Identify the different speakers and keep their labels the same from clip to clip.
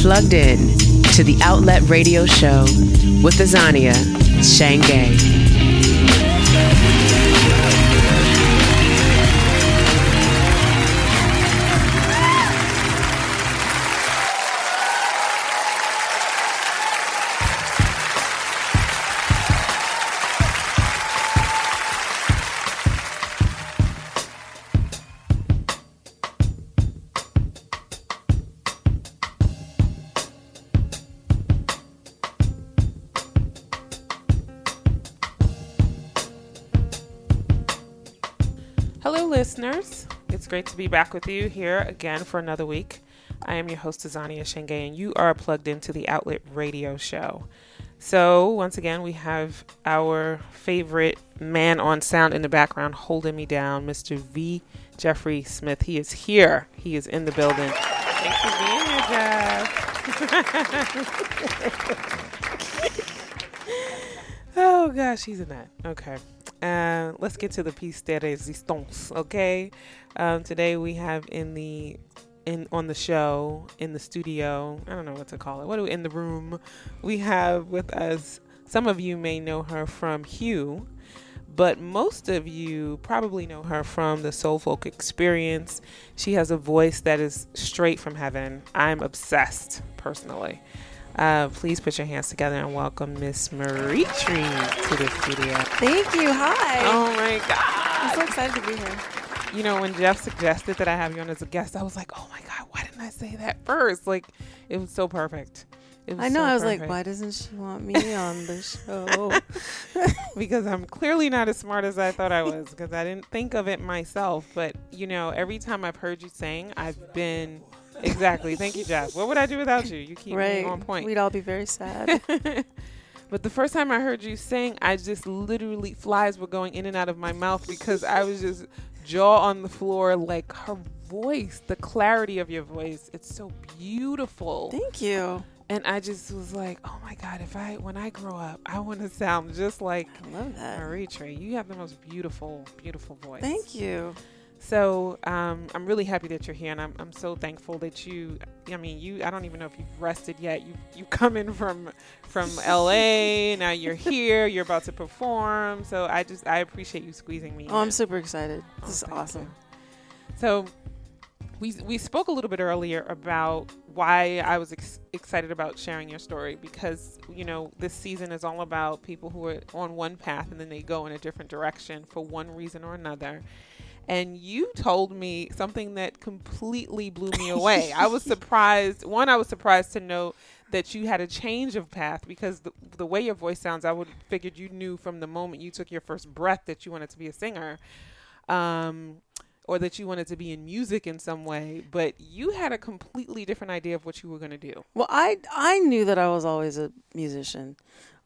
Speaker 1: plugged in to the Outlet Radio Show with Azania
Speaker 2: Shangé. Great to be back with you here again for another week. I am your host, Azania Shangé, and you are plugged into the Outlet Radio Show. So, once again, we have our favorite man on sound in the background holding me down, Mr. V. Jeffrey Smith. He is here, he is in the building. Thanks for being here, Jeff. oh, gosh, he's in that. Okay. Uh, let's get to the piece de resistance, okay? Um, today we have in the in on the show in the studio. I don't know what to call it. What do we, in the room? We have with us. Some of you may know her from Hue, but most of you probably know her from the Soul Folk Experience. She has a voice that is straight from heaven. I'm obsessed personally. Uh, please put your hands together and welcome Miss Maritri to the studio.
Speaker 3: Thank you. Hi.
Speaker 2: Oh my God.
Speaker 3: I'm so excited to be here.
Speaker 2: You know, when Jeff suggested that I have you on as a guest, I was like, oh my God, why didn't I say that first? Like, it was so perfect. Was
Speaker 3: I know.
Speaker 2: So
Speaker 3: I was
Speaker 2: perfect.
Speaker 3: like, why doesn't she want me on the show?
Speaker 2: because I'm clearly not as smart as I thought I was because I didn't think of it myself. But, you know, every time I've heard you sing, I've been Exactly. Thank you, Jeff. What would I do without you? You keep
Speaker 3: right.
Speaker 2: me on point.
Speaker 3: We'd all be very sad.
Speaker 2: but the first time I heard you sing, I just literally flies were going in and out of my mouth because I was just jaw on the floor like her voice, the clarity of your voice. It's so beautiful.
Speaker 3: Thank you.
Speaker 2: And I just was like, oh my God, if I, when I grow up, I want to sound just like
Speaker 3: I love that.
Speaker 2: Maritri. You have the most beautiful, beautiful voice.
Speaker 3: Thank you.
Speaker 2: So um, I'm really happy that you're here, and I'm, I'm so thankful that you. I mean, you. I don't even know if you've rested yet. You you come in from from LA. now you're here. You're about to perform. So I just I appreciate you squeezing me.
Speaker 3: Oh,
Speaker 2: in.
Speaker 3: I'm super excited. This
Speaker 2: Oh,
Speaker 3: is awesome.
Speaker 2: you. So we we spoke a little bit earlier about why I was ex- excited about sharing your story because you know this season is all about people who are on one path and then they go in a different direction for one reason or another. And you told me something that completely blew me away. I was surprised. One, I was surprised to know that you had a change of path because the, the way your voice sounds, I would figured you knew from the moment you took your first breath that you wanted to be a singer. Um, or that you wanted to be in music in some way, but you had a completely different idea of what you were going to do.
Speaker 3: Well, I I knew that I was always a musician.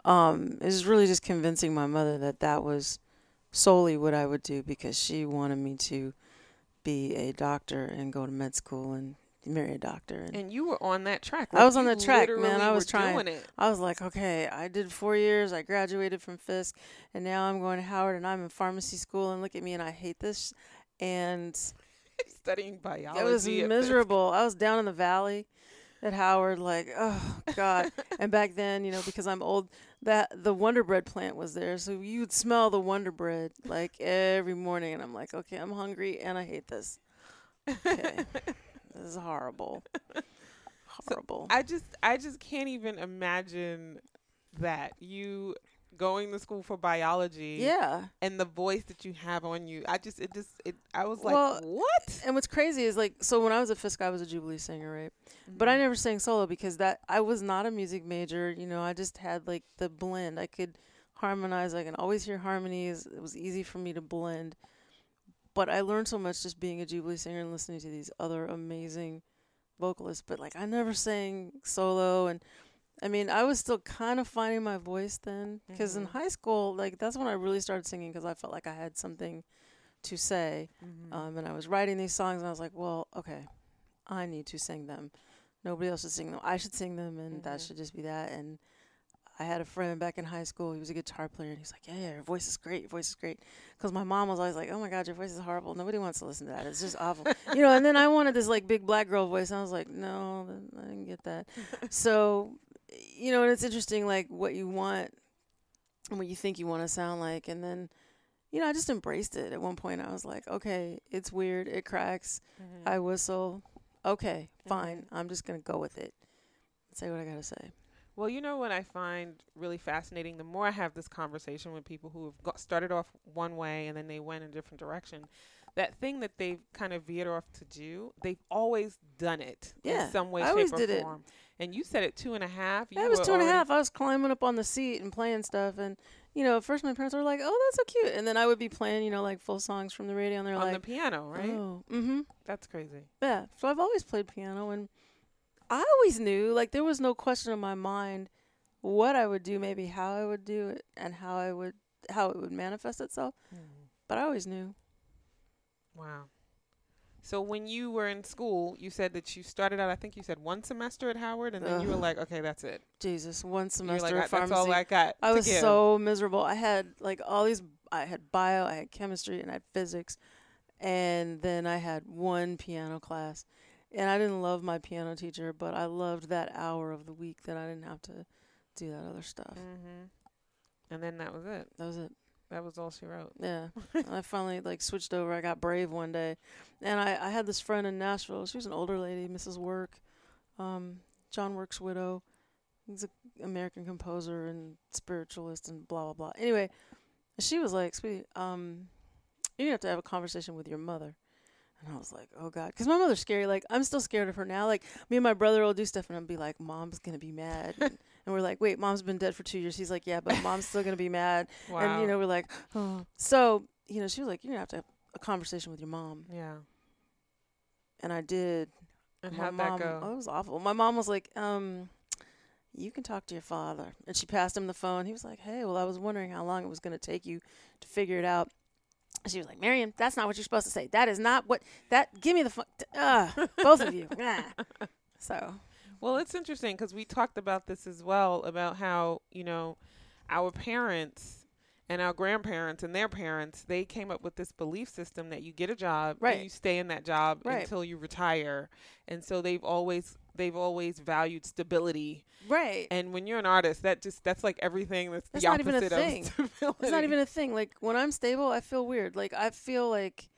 Speaker 3: Um, it was really just convincing my mother that that was solely what I would do because she wanted me to be a doctor and go to med school and marry a doctor. And,
Speaker 2: And you were on that track.
Speaker 3: I was on the track, man. I was trying.
Speaker 2: it.
Speaker 3: I was like, okay, I did four years. I graduated from Fisk, and now I'm going to Howard, and I'm in pharmacy school. And look at me, and I hate this. And
Speaker 2: studying biology.
Speaker 3: it was miserable. I was down in the valley at Howard, like, oh god. and back then, you know, because I'm old, that the Wonder Bread plant was there, so you would smell the Wonder Bread like every morning, and I'm like, okay, I'm hungry, and I hate this. Okay, this is horrible. Horrible.
Speaker 2: I just I just can't even imagine that you going to school for biology
Speaker 3: yeah.
Speaker 2: and the voice that you have on you. I just it just it I was like
Speaker 3: Well,
Speaker 2: what?
Speaker 3: And what's crazy is like, so when I was at Fisk, I was a Jubilee singer, right? But I mm-hmm. never sang solo because that I was not a music major. You know, I just had like the blend. I could harmonize. I can always hear harmonies. It was easy for me to blend. But I learned so much just being a Jubilee singer and listening to these other amazing vocalists. But like, I never sang solo, and I mean, I was still kind of finding my voice then. Because in
Speaker 2: Mhm.
Speaker 3: high school, like that's when I really started singing because I felt like I had something to say.
Speaker 2: Mhm.
Speaker 3: Um, and I was writing these songs, and I was like, well, okay, I need to sing them. Nobody else should sing them. I should sing them, and that
Speaker 2: Mhm.
Speaker 3: should just be that. And I had a friend back in high school. He was a guitar player, and he's like, "Yeah, yeah, your voice is great. Your voice is great." Because my mom was always like, "Oh my God, your voice is horrible. Nobody wants to listen to that. It's just awful." you know. And then I wanted this like big black girl voice, and I was like, "No, I didn't get that." so, you know, and it's interesting, like what you want and what you think you want to sound like, and then. You know, I just embraced it. At one point, I was like, "Okay, it's weird. It cracks.
Speaker 2: Mhm.
Speaker 3: I whistle. Okay, fine.
Speaker 2: Mhm.
Speaker 3: I'm just gonna go with it. Say what I gotta say."
Speaker 2: Well, you know what I find really fascinating? The more I have this conversation with people who have got started off one way and then they went in a different direction, that thing that they've kind of veered off to do, they've always done it
Speaker 3: Yeah,
Speaker 2: in some way,
Speaker 3: I
Speaker 2: shape, or
Speaker 3: did it.
Speaker 2: And you said it two and a half. You
Speaker 3: I was two and a half. I was climbing up on the seat and playing stuff, and you know, at first my parents were like, "Oh, that's so cute," and then I would be playing, you know, like full songs from the radio, and they're
Speaker 2: on the piano, right?
Speaker 3: "Oh, mm-hmm,
Speaker 2: That's crazy.
Speaker 3: yeah." So I've always played piano, and I always knew, like, there was no question in my mind what I would do, maybe how I would do it, and how I would how it would manifest itself. But I always knew.
Speaker 2: Wow. So when you were in school, you said that you started out. I think you said one semester at Howard, and then you were like, "Okay, that's it."
Speaker 3: Jesus, one semester
Speaker 2: like,
Speaker 3: of
Speaker 2: "I-
Speaker 3: pharmacy.
Speaker 2: "That's all I got."
Speaker 3: I was
Speaker 2: give."
Speaker 3: so miserable. I had like all these. I had bio, I had chemistry, and I had physics, and then I had one piano class. And I didn't love my piano teacher, but I loved that hour of the week that I didn't have to do that other stuff.
Speaker 2: Mhm. And then that was it.
Speaker 3: That was it.
Speaker 2: That was all she wrote.
Speaker 3: Yeah. I finally like switched over. I got brave one day, and I I had this friend in Nashville. She was an older lady, Mrs. Work, um, John Work's widow. He's an American composer and spiritualist and blah blah blah. Anyway, she was like, "Sweetie, um, you have to have a conversation with your mother." And I was like, "Oh God," because my mother's scary. Like I'm still scared of her now. Like me and my brother will do stuff, and I'll be like, "Mom's gonna be mad." and, we're like, "Wait, Mom's been dead for two years." He's like, "Yeah, but Mom's still gonna be mad."
Speaker 2: Wow.
Speaker 3: And you know, we're like, oh. So, you know, she was like, You're gonna have to have a conversation with your mom.
Speaker 2: yeah.
Speaker 3: And I did.
Speaker 2: And
Speaker 3: My
Speaker 2: how'd
Speaker 3: mom,
Speaker 2: that go?
Speaker 3: Oh, it was awful. My mom was like, um, you can talk to your father. And she passed him the phone. He was like, Hey, well, I was wondering how long it was gonna take you to figure it out. She was like, Marion, that's not what you're supposed to say. That is not what that give me the phone. Uh, both of you. So
Speaker 2: Well, it's interesting because we talked about this as well about how you know our parents and our grandparents and their parents they came up with this belief system that you get a job
Speaker 3: Right.
Speaker 2: and you stay in that job
Speaker 3: Right.
Speaker 2: until you retire, and so they've always they've always valued stability.
Speaker 3: Right.
Speaker 2: And when you're an artist, that just that's like everything that's,
Speaker 3: That's
Speaker 2: the
Speaker 3: not even a
Speaker 2: opposite
Speaker 3: thing.
Speaker 2: of stability.
Speaker 3: It's not even a thing. Like when I'm stable, I feel weird. Like I feel like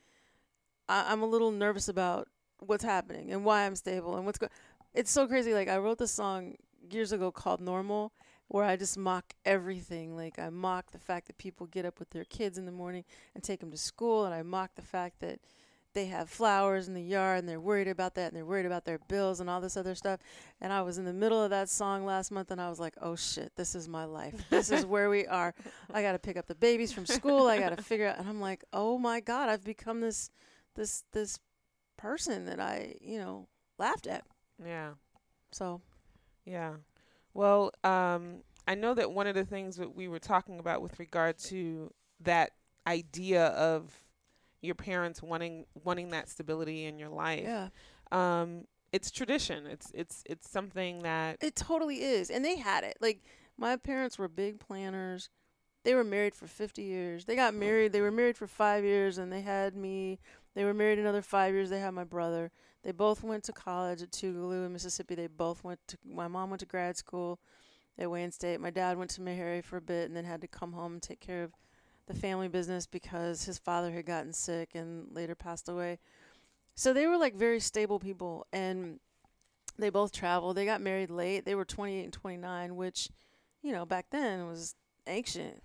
Speaker 3: I- I'm a little nervous about what's happening and why I'm stable and what's going. It's so crazy. Like I wrote this song years ago called "Normal," where I just mock everything. Like I mock the fact that people get up with their kids in the morning and take them to school, and I mock the fact that they have flowers in the yard and they're worried about that and they're worried about their bills and all this other stuff. And I was in the middle of that song last month and I was like, oh shit, this is my life. This is where we are. I got to pick up the babies from school. I got to figure out. And I'm like, oh my God, I've become this, this, this person that I, you know, laughed at.
Speaker 2: Yeah.
Speaker 3: So,
Speaker 2: Yeah. Well, um, I know that one of the things that we were talking about with regard to that idea of your parents wanting wanting that stability in your life.
Speaker 3: yeah,
Speaker 2: Um, it's tradition. It's it's it's something that
Speaker 3: it totally is. And they had it. Like, my parents were big planners. They were married for 50 years. They got married. They were married for five years and they had me. They were married another five years. They had my brother. They both went to college at Tougaloo in Mississippi. They both went to, my mom went to grad school at Wayne State. My dad went to Meharry for a bit and then had to come home and take care of the family business because his father had gotten sick and later passed away. So they were like very stable people and they both traveled. They got married late. They were 28 and 29, which, you know, back then was ancient.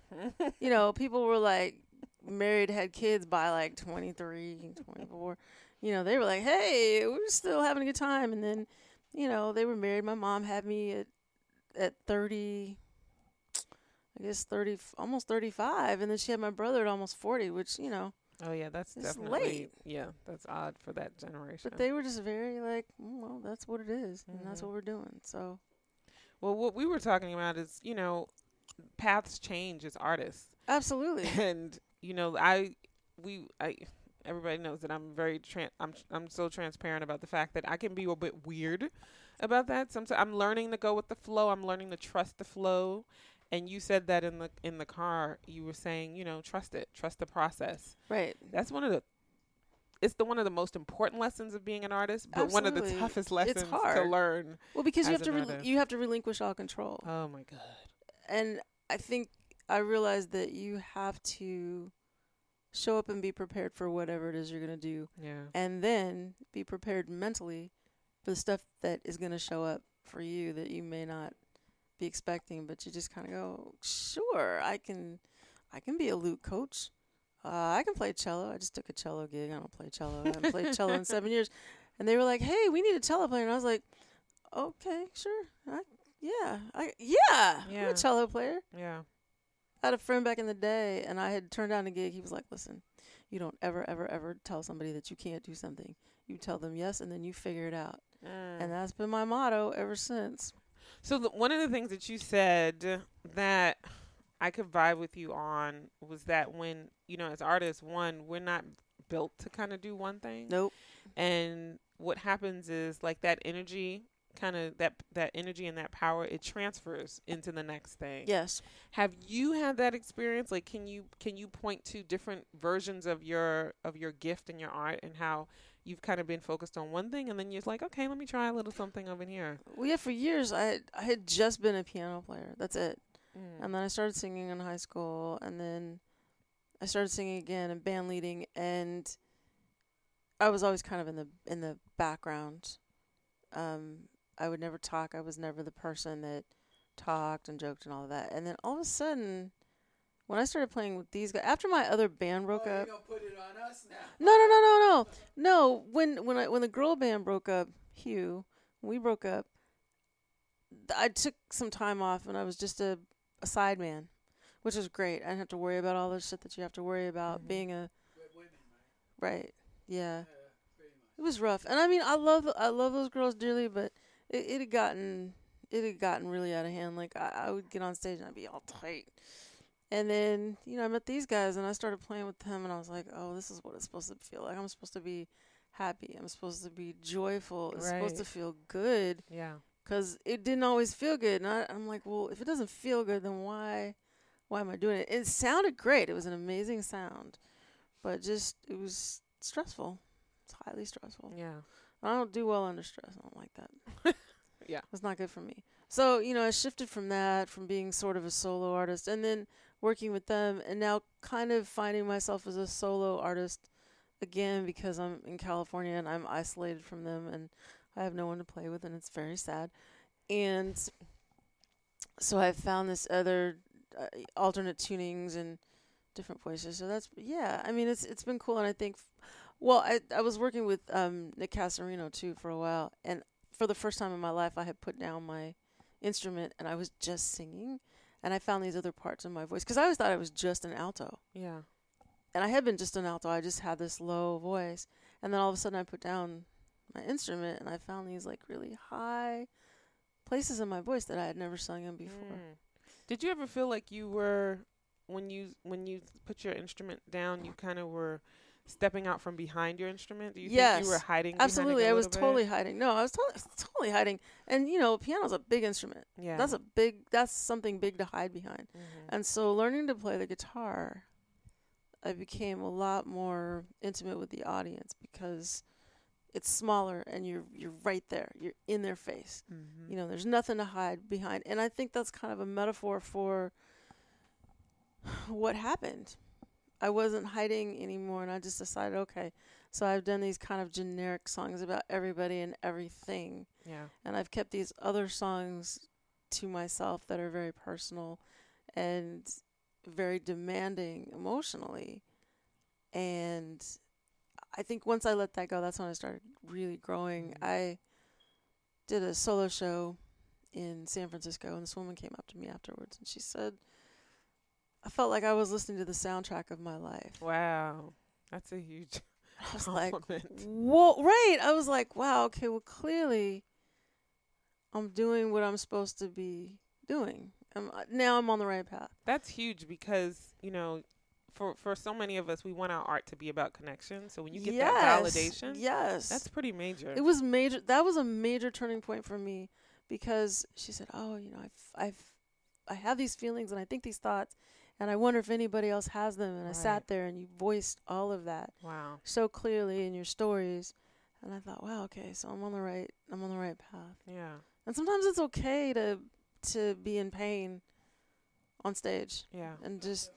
Speaker 3: you know, people were like married, had kids by like 23, 24. You know, they were like, hey, we're still having a good time. And then, you know, they were married. My mom had me at, at 30, I guess 30, almost 35. And then she had my brother at almost 40, which, you know,
Speaker 2: oh yeah, that's
Speaker 3: It's
Speaker 2: definitely
Speaker 3: late.
Speaker 2: yeah, that's odd for that generation.
Speaker 3: but they were just very like, "Mm, well, that's what it is, and that's
Speaker 2: Mhm.
Speaker 3: what we're doing. So,
Speaker 2: well, what we were talking about is you know, paths change as artists.
Speaker 3: absolutely.
Speaker 2: and you know i we i everybody knows that i'm very tran- i'm i'm so transparent about the fact that i can be a bit weird about that. Sometimes I'm learning to go with the flow. I'm learning to trust the flow. And you said that in the in the car, you were saying, you know, trust it, trust the process.
Speaker 3: Right.
Speaker 2: That's one of the it's the one of the most important lessons of being an artist, but one of the
Speaker 3: Absolutely.
Speaker 2: toughest
Speaker 3: It's
Speaker 2: lessons to learn.
Speaker 3: Well, because you have to rel you have to relinquish all control.
Speaker 2: Oh my god.
Speaker 3: and I think I realized that you have to show up and be prepared for whatever it is you're going to do.
Speaker 2: Yeah.
Speaker 3: and then be prepared mentally for the stuff that is going to show up for you that you may not be expecting but you just kind of go sure I can I can be a lute coach. Uh, I can play cello. I just took a cello gig. I don't play cello. I haven't played cello in 7 years. And they were like hey we need a cello player. And I was like okay sure. I, yeah I yeah, I'm
Speaker 2: Yeah.
Speaker 3: a cello player.
Speaker 2: Yeah.
Speaker 3: I had a friend back in the day, and I had turned down a gig. He was like, "Listen, you don't ever, ever, ever tell somebody that you can't do something. You tell them yes, and then you figure it out."
Speaker 2: Mm.
Speaker 3: And that's been my motto ever since.
Speaker 2: So the, one of the things that you said that I could vibe with you on was that when you know, as artists, one, we're not built to kind of do one thing,
Speaker 3: Nope.
Speaker 2: and what happens is like that energy, kind of that that energy and that power, it transfers into the next thing.
Speaker 3: Yes.
Speaker 2: Have you had that experience? Like, can you can you point to different versions of your of your gift and your art and how you've kind of been focused on one thing and then you're like, okay, let me try a little something over here.
Speaker 3: Well, yeah. For years, I had, I had just been a piano player. That's it.
Speaker 2: Mm.
Speaker 3: And then I started singing in high school, and then I started singing again and band leading, and I was always kind of in the in the background. Um, I would never talk. I was never the person that talked and joked and all of that. And then all of a sudden, when I started playing with these guys, after my other band broke up,
Speaker 4: gonna put it on us now?
Speaker 3: no, no, no, no, no, no. When when I when the girl band broke up, Hugh, we broke up, th- I took some time off and I was just a a side man, which was great. I didn't have to worry about all the shit that you have to worry about
Speaker 2: Mhm.
Speaker 3: being a
Speaker 4: women, right?
Speaker 3: right. Yeah,
Speaker 4: much.
Speaker 3: it was rough, and I mean, I love I love those girls dearly, but it, it had gotten it had gotten really out of hand. Like I, I would get on stage and I'd be all tight. And then, you know, I met these guys and I started playing with them and I was like, oh, this is what it's supposed to feel like. I'm supposed to be happy. I'm supposed to be joyful. It's supposed to feel good
Speaker 2: Yeah.
Speaker 3: because it didn't always feel good. And I, I'm like, well, if it doesn't feel good, then why, why am I doing it? It sounded great. It was an amazing sound, but just it was stressful. It's highly stressful.
Speaker 2: Yeah.
Speaker 3: I don't do well under stress. I don't like that.
Speaker 2: Yeah.
Speaker 3: It's not good for me. So, you know, I shifted from that, from being sort of a solo artist and then working with them and now kind of finding myself as a solo artist again because I'm in California and I'm isolated from them and I have no one to play with and it's very sad. And so I found this other uh, alternate tunings and different voices. So that's yeah, I mean it's it's been cool and I think well, I I was working with um Nick Casarino too for a while and for the first time in my life I had put down my instrument and I was just singing and I found these other parts of my voice cuz I always thought I was just an alto.
Speaker 2: Yeah.
Speaker 3: And I had been just an alto. I just had this low voice. And then all of a sudden I put down my instrument and I found these like really high places in my voice that I had never sung in before.
Speaker 2: Mm. Did you ever feel like you were when you when you put your instrument down, you kind of were stepping out from behind your instrument? Do you think you were hiding? behind it
Speaker 3: Absolutely. I was
Speaker 2: bit?
Speaker 3: totally hiding. No, I was totally, totally hiding. And you know, piano's a big instrument.
Speaker 2: Yeah.
Speaker 3: That's a big that's something big to hide behind.
Speaker 2: Mhm.
Speaker 3: And so learning to play the guitar, I became a lot more intimate with the audience because it's smaller and you're you're right there. You're in their face.
Speaker 2: Mhm.
Speaker 3: You know, there's nothing to hide behind. And I think that's kind of a metaphor for what happened. I wasn't hiding anymore and I just decided, okay, so I've done these kind of generic songs about everybody and everything
Speaker 2: yeah.
Speaker 3: and I've kept these other songs to myself that are very personal and very demanding emotionally. And I think once I let that go, that's when I started really growing.
Speaker 2: Mhm.
Speaker 3: I did a solo show in San Francisco, and this woman came up to me afterwards and she said, I felt like I was listening to the soundtrack of my life.
Speaker 2: Wow. That's a huge
Speaker 3: I was like,
Speaker 2: compliment.
Speaker 3: Whoa, right. I was like, wow, okay, well, clearly I'm doing what I'm supposed to be doing. I'm, now I'm on the right path.
Speaker 2: That's huge because, you know, for for so many of us, we want our art to be about connection. So when you get
Speaker 3: yes,
Speaker 2: that validation,
Speaker 3: yes,
Speaker 2: that's pretty major.
Speaker 3: it was major. That was a major turning point for me because she said, "Oh, you know, I've I've I have these feelings and I think these thoughts, and I wonder if anybody else has them." And I sat there and you voiced all of that
Speaker 2: wow.
Speaker 3: so clearly in your stories, and I thought, "Wow, okay, so I'm on the right I'm on the right path."
Speaker 2: Yeah.
Speaker 3: And sometimes it's okay to to be in pain on stage
Speaker 2: Yeah.
Speaker 3: and just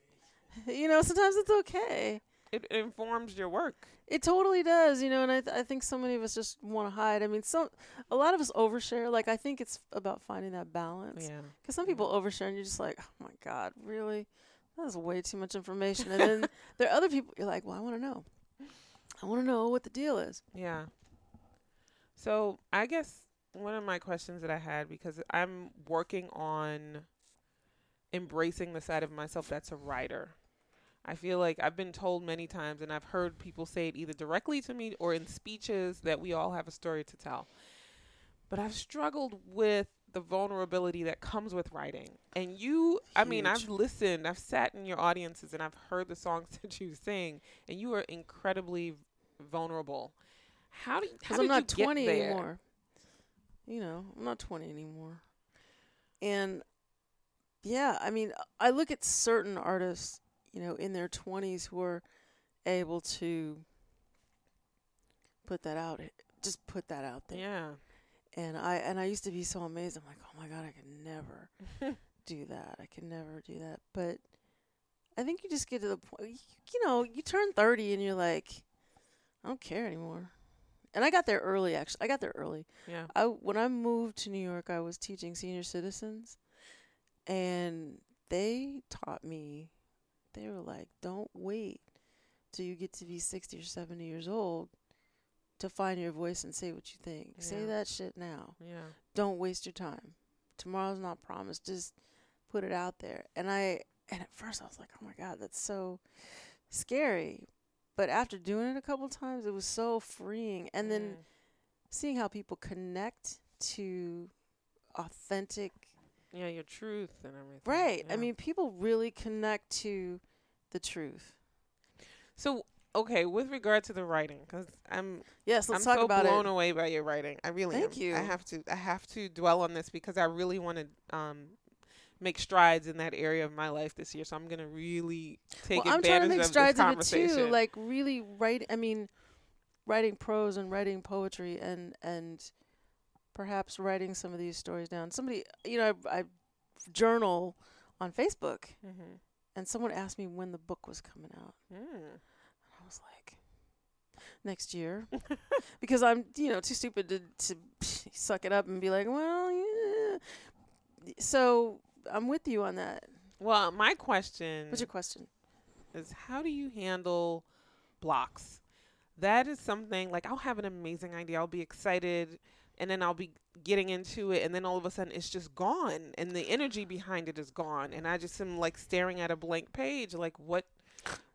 Speaker 3: you know sometimes it's okay
Speaker 2: It informs your work.
Speaker 3: It totally does you know and i, th- I think so many of us just want to hide i mean some a lot of us overshare like i think it's about finding that balance
Speaker 2: Yeah.
Speaker 3: because some people overshare and you're just like oh my god really that's way too much information and then there are other people you're like well i want to know i want to know what the deal is
Speaker 2: Yeah. So I guess one of my questions that I had because I'm working on embracing the side of myself that's a writer. I feel like I've been told many times and I've heard people say it either directly to me or in speeches that we all have a story to tell. But I've struggled with the vulnerability that comes with writing. And you, I mean, I've listened, I've sat in your audiences and I've heard the songs that you sing and you are incredibly vulnerable. How do how
Speaker 3: because i'm
Speaker 2: did
Speaker 3: not
Speaker 2: you get
Speaker 3: 20
Speaker 2: there?
Speaker 3: anymore you know i'm not 20 anymore and yeah i mean i look at certain artists you know in their 20s who are able to put that out just put that out there
Speaker 2: Yeah.
Speaker 3: and i and i used to be so amazed i'm like oh my god i could never do that i could never do that but i think you just get to the point you, you know you turn 30 and you're like i don't care anymore and i got there early actually i got there early
Speaker 2: Yeah.
Speaker 3: I when I moved to New York, I was teaching senior citizens, and they taught me. They were like, "Don't wait till you get to be sixty or seventy years old to find your voice and say what you think. Say that shit now.
Speaker 2: Yeah.
Speaker 3: Don't waste your time. Tomorrow's not promised. Just put it out there." And I and at first I was like, "Oh my god, that's so scary." But after doing it a couple times, it was so freeing. And then
Speaker 2: Mm.
Speaker 3: seeing how people connect to authentic
Speaker 2: yeah, your truth and everything.
Speaker 3: right i mean people really connect to the truth
Speaker 2: so okay, with regard to the writing, because I'm
Speaker 3: yes let's
Speaker 2: I'm
Speaker 3: talk
Speaker 2: so
Speaker 3: about
Speaker 2: blown
Speaker 3: it
Speaker 2: away by your writing. I really
Speaker 3: Thank
Speaker 2: am.
Speaker 3: you.
Speaker 2: I have to I have to dwell on this because I really want to um make strides in that area of my life this year. So I'm gonna really take
Speaker 3: well i'm trying to
Speaker 2: advantage
Speaker 3: make
Speaker 2: of
Speaker 3: strides
Speaker 2: this
Speaker 3: in it too like really write i mean writing prose and writing poetry and and perhaps writing some of these stories down somebody you know i, I journal on facebook
Speaker 2: mm-hmm.
Speaker 3: and someone asked me when the book was coming out
Speaker 2: mm.
Speaker 3: I was like, next year, because I'm you know too stupid to to suck it up and be like, well, yeah. So I'm with you on that.
Speaker 2: Well, my question
Speaker 3: What's your question?
Speaker 2: is how do you handle blocks? That is something like I'll have an amazing idea. I'll be excited and then I'll be getting into it and then all of a sudden it's just gone and the energy behind it is gone and I just am like staring at a blank page like what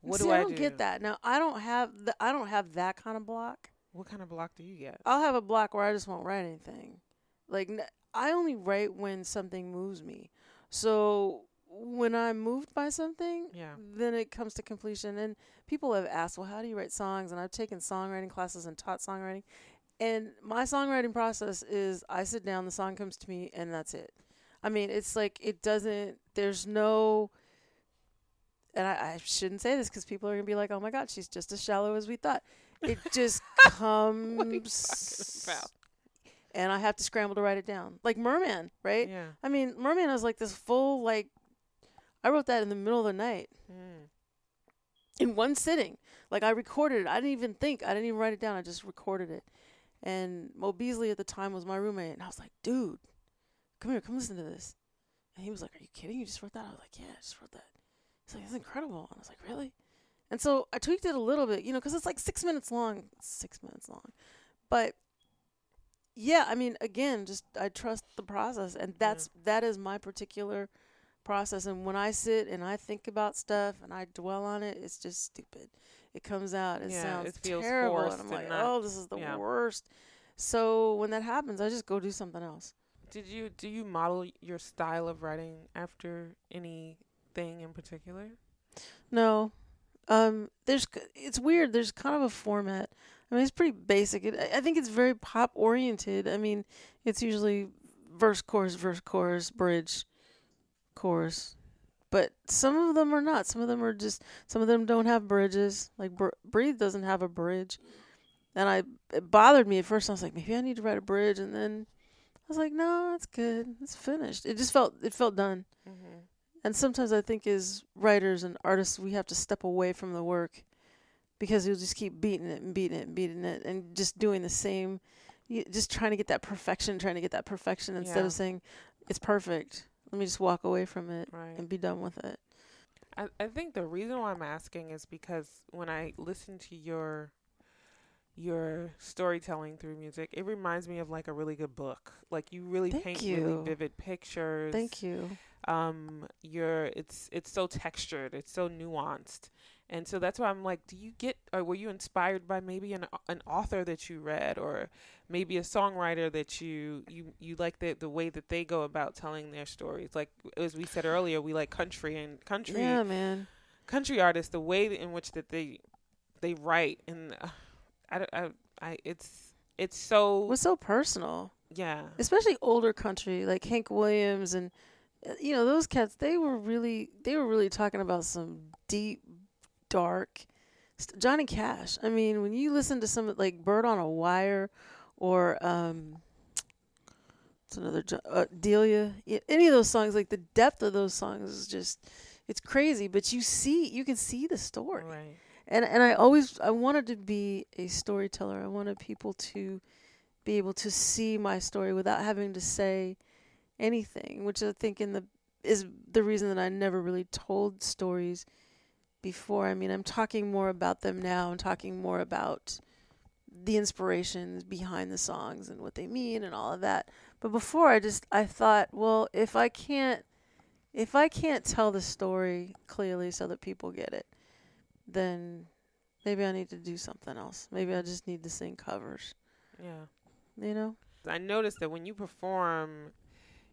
Speaker 2: what
Speaker 3: See,
Speaker 2: do I,
Speaker 3: don't
Speaker 2: do?
Speaker 3: get that. Now I don't have the, I don't have that kind of block.
Speaker 2: What kind of block do you get?
Speaker 3: I'll have a block where I just won't write anything. Like n- I only write when something moves me. So when I'm moved by something,
Speaker 2: Yeah.
Speaker 3: then it comes to completion. And people have asked, well, how do you write songs? And I've taken songwriting classes and taught songwriting. And my songwriting process is I sit down, the song comes to me, and that's it. I mean, it's like it doesn't. There's no. And I, I shouldn't say this because people are gonna be like, "Oh my God, she's just as shallow as we thought." It just comes.
Speaker 2: What are you talking about?
Speaker 3: And I have to scramble to write it down, like Merman, right?
Speaker 2: Yeah.
Speaker 3: I mean, Merman is like this full like. I wrote that in the middle of the night
Speaker 2: Mm.
Speaker 3: in one sitting. Like I recorded it. I didn't even think. I didn't even write it down. I just recorded it. And Mo Beasley at the time was my roommate, and I was like, "Dude, come here, come listen to this." And he was like, "Are you kidding? You just wrote that?" I was like, "Yeah, I just wrote that." He's like, "That's incredible." And I was like, "Really?" And so I tweaked it a little bit, you know, because it's like six minutes long. It's six minutes long, but yeah, I mean, again, just I trust the process, and that's that is my particular process. And when I sit and I think about stuff and I dwell on it, it's just stupid. It comes out. It
Speaker 2: Yeah,
Speaker 3: sounds
Speaker 2: it feels
Speaker 3: terrible, and I'm like,
Speaker 2: not-
Speaker 3: oh, this is the
Speaker 2: yeah.
Speaker 3: worst. So when that happens, I just go do something else.
Speaker 2: Did you do you model your style of writing after anything in particular?
Speaker 3: No. Um there's it's weird. There's kind of a format. I mean, it's pretty basic. It, I think it's very pop oriented. I mean, it's usually verse chorus verse chorus bridge chorus. But some of them are not. Some of them are just some of them don't have bridges. Like Br- Breathe doesn't have a bridge. And I it bothered me at first. I was like, maybe I need to write a bridge and then I was like, no, it's good. It's finished. It just felt it felt done.
Speaker 2: Mm-hmm.
Speaker 3: And sometimes I think as writers and artists, we have to step away from the work because you'll just keep beating it and beating it and beating it and just doing the same, just trying to get that perfection, trying to get that perfection instead
Speaker 2: Yeah.
Speaker 3: of saying it's perfect. Let me just walk away from it
Speaker 2: Right.
Speaker 3: and be done with it.
Speaker 2: I, I think the reason why I'm asking is because when I listen to your your storytelling through music, it reminds me of like a really good book. Like you really
Speaker 3: Thank
Speaker 2: paint
Speaker 3: you.
Speaker 2: really vivid pictures.
Speaker 3: Thank you.
Speaker 2: Um, you're it's it's so textured, it's so nuanced, and so that's why I'm like, do you get or were you inspired by maybe an an author that you read, or maybe a songwriter that you you you like the the way that they go about telling their stories? Like as we said earlier, we like country and country
Speaker 3: Yeah, man.
Speaker 2: country artists the way in which that they they write and uh, I, I I it's it's so
Speaker 3: It was so personal,
Speaker 2: yeah
Speaker 3: especially older country like Hank Williams and uh, you know those cats. They were really they were really talking about some deep, dark. St- Johnny Cash. I mean, when you listen to some like Bird on a Wire, or um, it's another uh, Delia. Any of those songs, like the depth of those songs is just it's crazy. But you see, you can see the story
Speaker 2: right
Speaker 3: and and I always I wanted to be a storyteller. I wanted people to be able to see my story without having to say anything, which I think in the is the reason that I never really told stories before. I mean, I'm talking more about them now. I'm talking more about the inspirations behind the songs and what they mean and all of that. But before I just I thought, well, if I can't if I can't tell the story clearly so that people get it, then maybe I need to do something else. Maybe I just need to sing covers.
Speaker 2: yeah
Speaker 3: You know?
Speaker 2: I noticed that when you perform,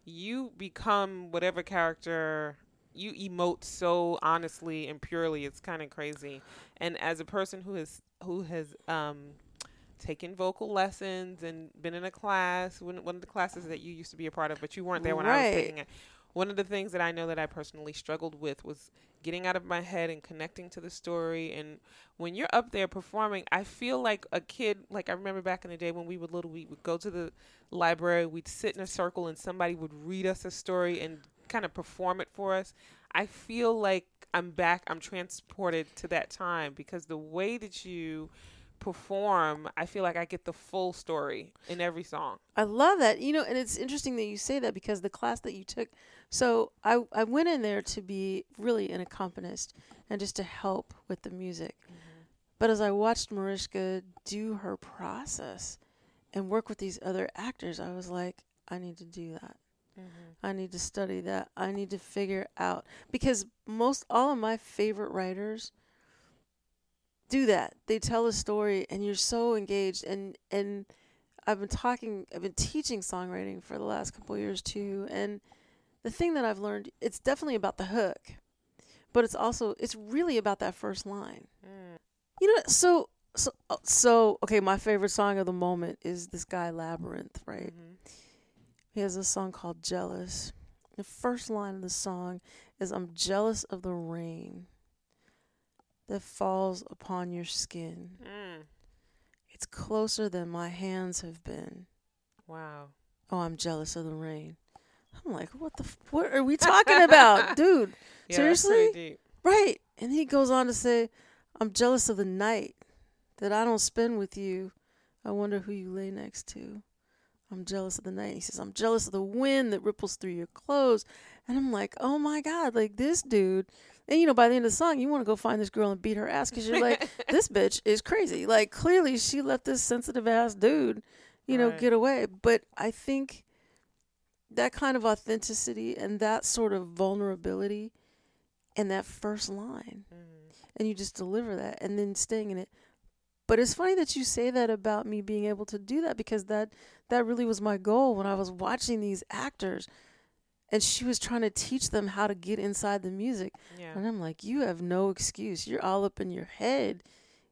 Speaker 2: you become whatever character you emote so honestly and purely. It's kind of crazy. And as a person who has who has um, taken vocal lessons and been in a class, one one of the classes that you used to be a part of, but you weren't there when I was taking it. One of the things that I know that I personally struggled with was getting out of my head and connecting to the story. And when you're up there performing, I feel like a kid. Like I remember back in the day when we were little, we would go to the library, we'd sit in a circle, and somebody would read us a story and kind of perform it for us. I feel like I'm back. I'm transported to that time because the way that you perform, I feel like I get the full story in every song.
Speaker 3: I love that. You know, and it's interesting that you say that because the class that you took so I I went in there to be really an accompanist and just to help with the music. Mm-hmm. But as I watched Mariska do her process and work with these other actors, I was like, I need to do that. I need to study that. I need to figure out because most all of my favorite writers do that. They tell a story and you're so engaged and and I've been talking I've been teaching songwriting for the last couple of years too and the thing that I've learned it's definitely about the hook. But it's also it's really about that first line.
Speaker 2: Mm.
Speaker 3: You know, so so so okay, my favorite song of the moment is this guy Labrinth, right?
Speaker 2: Mhm.
Speaker 3: He has a song called Jealous. The first line of the song is I'm jealous of the rain that falls upon your skin.
Speaker 2: Mm.
Speaker 3: It's closer than my hands have been.
Speaker 2: Wow.
Speaker 3: Oh, I'm jealous of the rain. I'm like, what the f- what are we talking about, dude?
Speaker 2: Yeah,
Speaker 3: Seriously? Right. And he goes on to say, I'm jealous of the night that I don't spend with you. I wonder who you lay next to. I'm jealous of the night. He says, I'm jealous of the wind that ripples through your clothes. And I'm like, oh my God, like this dude. And you know, by the end of the song, you want to go find this girl and beat her ass because you're like, this bitch is crazy. Like, clearly she let this sensitive ass dude, you know,
Speaker 2: Right.
Speaker 3: get away. But I think that kind of authenticity and that sort of vulnerability in that first line
Speaker 2: Mm.
Speaker 3: and you just deliver that and then staying in it but it's funny that you say that about me being able to do that because that that really was my goal when I was watching these actors and she was trying to teach them how to get inside the music.
Speaker 2: Yeah.
Speaker 3: And I'm like, you have no excuse. You're all up in your head,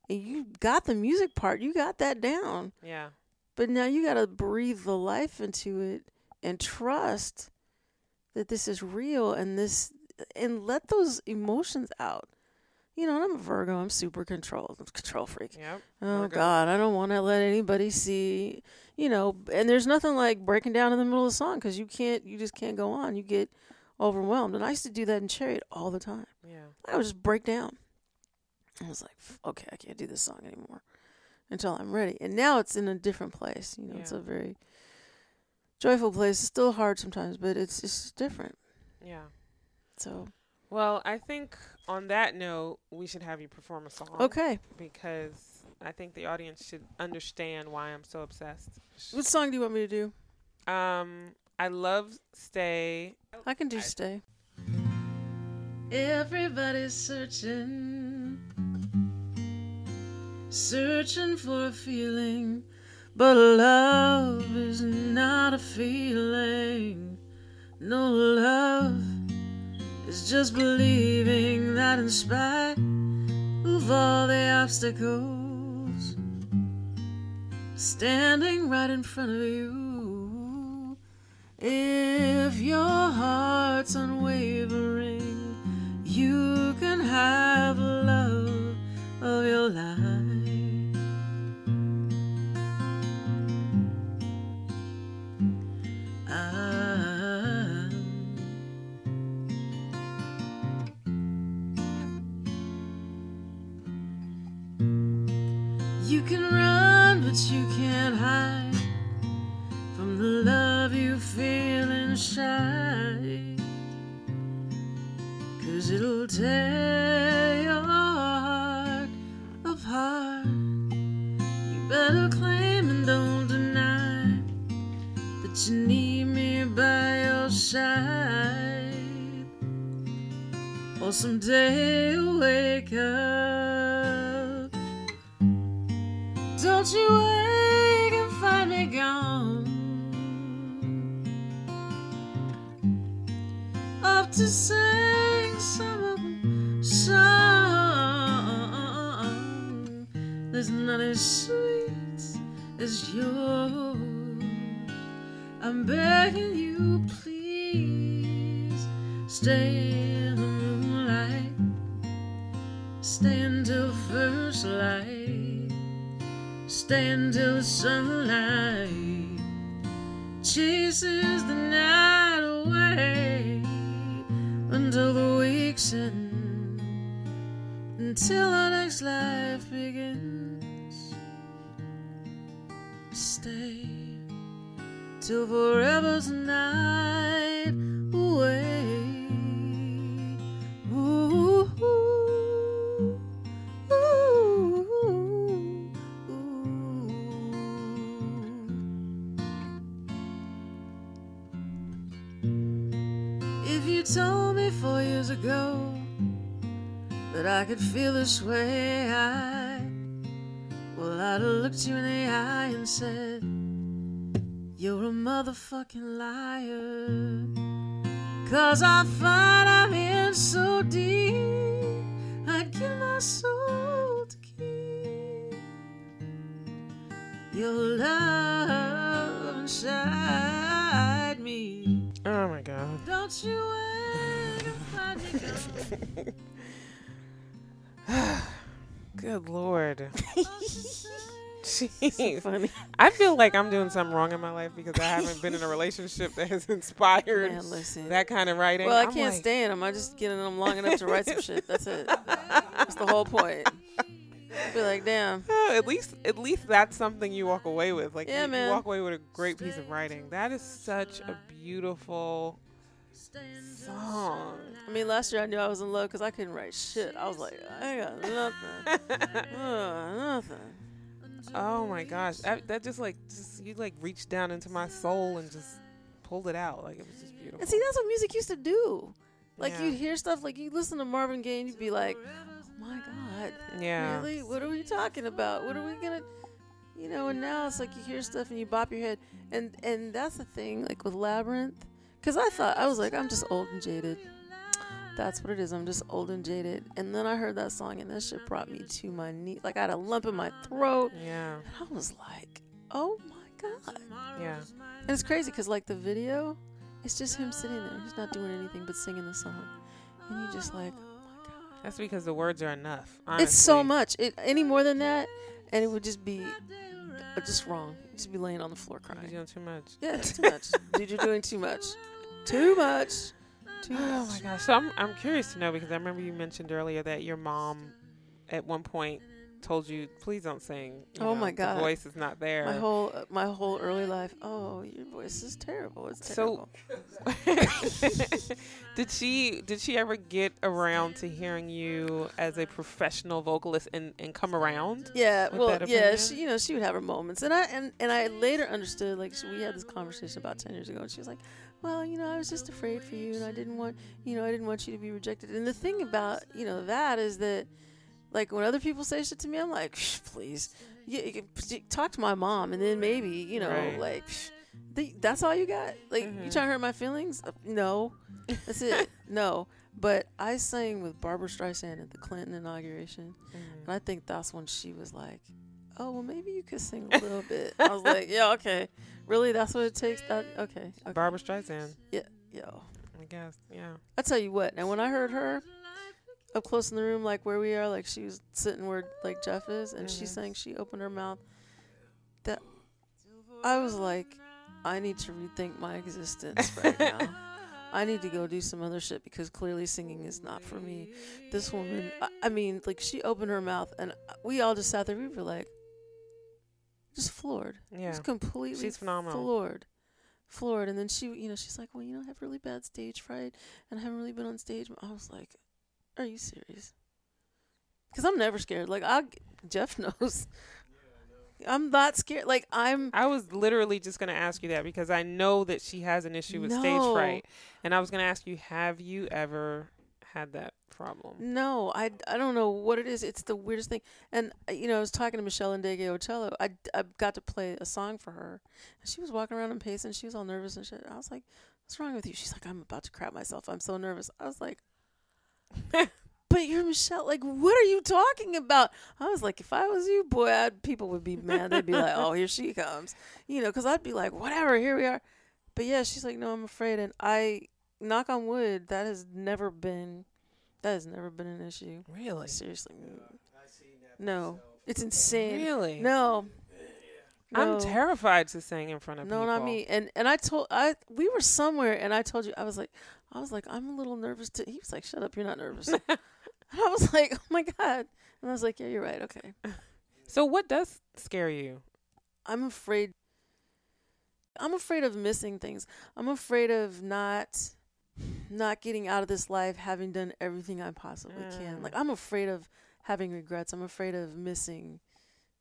Speaker 3: and you got the music part. You got that down.
Speaker 2: Yeah.
Speaker 3: But now you got to breathe the life into it and trust that this is real and this and let those emotions out. You know, and I'm a Virgo. I'm super control, control freak.
Speaker 2: Yep.
Speaker 3: Oh
Speaker 2: Virgo.
Speaker 3: God, I don't want to let anybody see. You know, and there's nothing like breaking down in the middle of a song because you can't. You just can't go on. You get overwhelmed. And I used to do that in Chariot all the time.
Speaker 2: Yeah.
Speaker 3: I would just break down. I was like, okay, I can't do this song anymore until I'm ready. And now it's in a different place. You know, it's a very joyful place. It's still hard sometimes, but it's it's different.
Speaker 2: Yeah.
Speaker 3: So
Speaker 2: Well, I think on that note, we should have you perform a song.
Speaker 3: okay,
Speaker 2: Because I think the audience should understand why I'm so obsessed.
Speaker 3: what song do you want me to do?
Speaker 2: Um, I love Stay.
Speaker 3: I can do stay. Everybody's searching, searching for a feeling, but love is not a feeling. No love is just believing that in spite of all the obstacles standing right in front of you. If your heart's unwavering, you can have love of your life. Feel. Cause it'll tear your heart apart. You better claim and don't deny that you need me by your side. Or someday you'll wake up. Don't you wake and find me gone. To sing some other song. There's none as sweet as yours. I'm begging you, please stay in the moonlight. Stay until first light. Stay until sunlight chases the night until the week's end, until our next life begins. Stay till forever's night could feel this way, I well, I'd have looked you in the eye and said, You're a motherfucking liar. Cause I find I'm in so deep, I'd give my soul to keep your love inside me.
Speaker 2: Oh my God.
Speaker 3: Don't you ever find me
Speaker 2: Good Lord.
Speaker 3: So
Speaker 2: Jeez.
Speaker 3: funny.
Speaker 2: I feel like I'm doing something wrong in my life because I haven't been in a relationship that has inspired
Speaker 3: Man, listen.
Speaker 2: that kind of writing.
Speaker 3: Well, I
Speaker 2: I'm
Speaker 3: can't
Speaker 2: like,
Speaker 3: stay in them. I just get in them long enough to write some shit. That's it. That's the whole point. Be like, damn.
Speaker 2: "Oh, at least, at least that's something you walk away with. Like,
Speaker 3: Yeah,
Speaker 2: you,
Speaker 3: man.
Speaker 2: you walk away with a great piece of writing. That is such a beautiful song.
Speaker 3: I mean, last year I knew I was in love because I couldn't write shit. I was like, I ain't got nothing. uh, nothing.
Speaker 2: Oh my gosh, that, that just like, just you like reached down into my soul and just pulled it out. Like it was just beautiful.
Speaker 3: And see, that's what music used to do. Like
Speaker 2: Yeah.
Speaker 3: you'd hear stuff, like you listen to Marvin Gaye, and you'd be like, "Oh my god,
Speaker 2: yeah.
Speaker 3: really? What are we talking about? What are we gonna?" You know. And now it's like you hear stuff and you bop your head, and and that's the thing. Like with Labrinth, Because I thought, I was like, I'm just old and jaded. That's what it is. I'm just old and jaded. And then I heard that song, and that shit brought me to my knee. Like I had a lump in my throat.
Speaker 2: Yeah.
Speaker 3: And I was like, oh my God.
Speaker 2: Yeah.
Speaker 3: And it's crazy because, like, the video, it's just him sitting there. He's not doing anything but singing the song. And you just like, oh my God.
Speaker 2: That's because the words are enough.
Speaker 3: It's so much. It, any more than that, and it would just be uh, just wrong. You'd just be laying on the floor crying.
Speaker 2: You're doing too much.
Speaker 3: Yeah, it's too much. Dude, you're doing too much. Too much. Too
Speaker 2: Oh
Speaker 3: much.
Speaker 2: my gosh. So I'm I'm curious to know because I remember you mentioned earlier that your mom at one point told you, please don't sing. You
Speaker 3: Oh
Speaker 2: know,
Speaker 3: my God.
Speaker 2: The voice is not there.
Speaker 3: My whole uh, my whole early life. Oh, your voice is terrible. It's
Speaker 2: So-
Speaker 3: terrible.
Speaker 2: did she did she ever get around to hearing you as a professional vocalist and, and come around?
Speaker 3: yeah, well, yeah, she you know she would have her moments, and I and and I later understood. Like she, we had this conversation about ten years ago, and she was like, "Well, you know, I was just afraid for you, and I didn't want you know I didn't want you to be rejected." And the thing about you know that is that like when other people say shit to me, I'm like, "Shh, please, you, you can talk to my mom, and then maybe you know
Speaker 2: Right.
Speaker 3: like. "Shh, the, that's all you got? Like you
Speaker 2: Mhm.
Speaker 3: trying to hurt my feelings? Uh, no, that's it. no, but I sang with Barbra Streisand at the Clinton inauguration, and I think that's when she was like, "Oh, well, maybe you could sing a little bit." I was like, "Yeah, okay, really? That's what it takes? That okay? okay.
Speaker 2: Barbra Streisand, yeah
Speaker 3: Yo,
Speaker 2: I guess. Yeah.
Speaker 3: I tell you what. And when I heard her up close in the room, like where we are, like she was sitting where like Jeff is, and she
Speaker 2: Mhm.
Speaker 3: sang, she opened her mouth. That I was like, I need to rethink my existence right now. I need to go do some other shit because clearly singing is not for me. This woman, I, I mean, like she opened her mouth, and we all just sat there. We were like, just floored.
Speaker 2: Yeah.
Speaker 3: Just completely
Speaker 2: She's phenomenal.
Speaker 3: floored. Floored. And then she, you know, she's like, well, you know, I have really bad stage fright and I haven't really been on stage. I was like, are you serious? Because I'm never scared. Like, I, Jeff knows. I'm not scared. Like, I'm,
Speaker 2: I was literally just going to ask you that because I know that she has an issue with stage fright. And I was going to ask you, have you ever had that problem?
Speaker 3: no, I, I don't know what it is. It's the weirdest thing. And, uh, you know, I was talking to Meshell Ndegeocello. I, I got to play a song for her. And she was walking around and pacing. She was all nervous and shit. I was like, what's wrong with you? She's like, I'm about to crap myself. I'm so nervous. I was like, but you're Meshell. Like, what are you talking about? I was like, if I was you, boy, I'd, people would be mad. They'd be like, oh, here she comes. You know, because I'd be like, whatever, here we are. But yeah, she's like, no, I'm afraid. And I, knock on wood, that has never been, that has never been an issue.
Speaker 2: Really?
Speaker 3: Seriously. No. It's insane.
Speaker 2: Really?
Speaker 3: No.
Speaker 2: I'm terrified to sing in front of
Speaker 3: No,
Speaker 2: people.
Speaker 3: No, not me. And and I told I we were somewhere and I told you I was like I was like I'm a little nervous too. He was like, "Shut up, you're not nervous." and I was like, "Oh my god!" And I was like, "Yeah, you're right. Okay."
Speaker 2: So what does scare you?
Speaker 3: I'm afraid. I'm afraid of missing things. I'm afraid of not, not getting out of this life having done everything I possibly can.
Speaker 2: Mm.
Speaker 3: Like I'm afraid of having regrets. I'm afraid of missing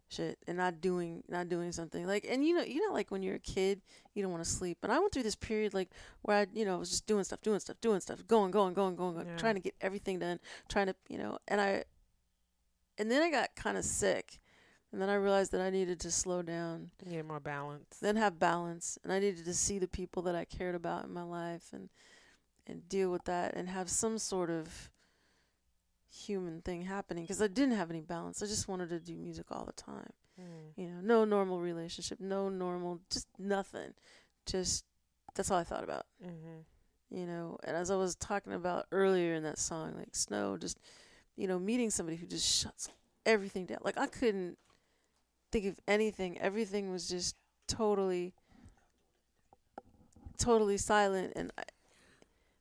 Speaker 3: shit and not doing not doing something like and you know you know like when you're a kid you don't want to sleep and i went through this period like where i you know was just doing stuff doing stuff doing stuff going going going going, going
Speaker 2: Yeah.
Speaker 3: trying to get everything done trying to you know and i and then i got kind of sick and then i realized that i needed to slow down
Speaker 2: You need more balance.
Speaker 3: then have balance and i needed to see the people that i cared about in my life and and deal with that and have some sort of human thing happening because i didn't have any balance. I just wanted to do music all the time.
Speaker 2: Mm.
Speaker 3: you know no normal relationship no normal just nothing. Just that's all i thought about.
Speaker 2: Hmm
Speaker 3: you know and as i was talking about earlier in that song like snow just you know meeting somebody who just shuts everything down. Like i couldn't think of anything. Everything was just totally totally silent and I,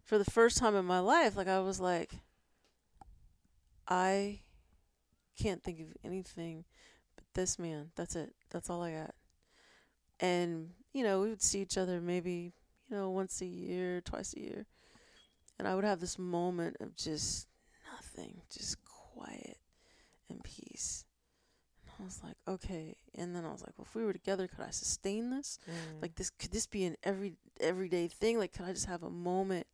Speaker 3: for the first time in my life like i was like i can't think of anything but this man that's it that's all i got and you know we would see each other maybe you know, once a year, twice a year. And I would have this moment of just nothing, just quiet and peace. And I was like, okay. And then I was like, well, if we were together, could I sustain this?
Speaker 2: Mm.
Speaker 3: Like this could this be an every everyday thing? Like could I just have a moment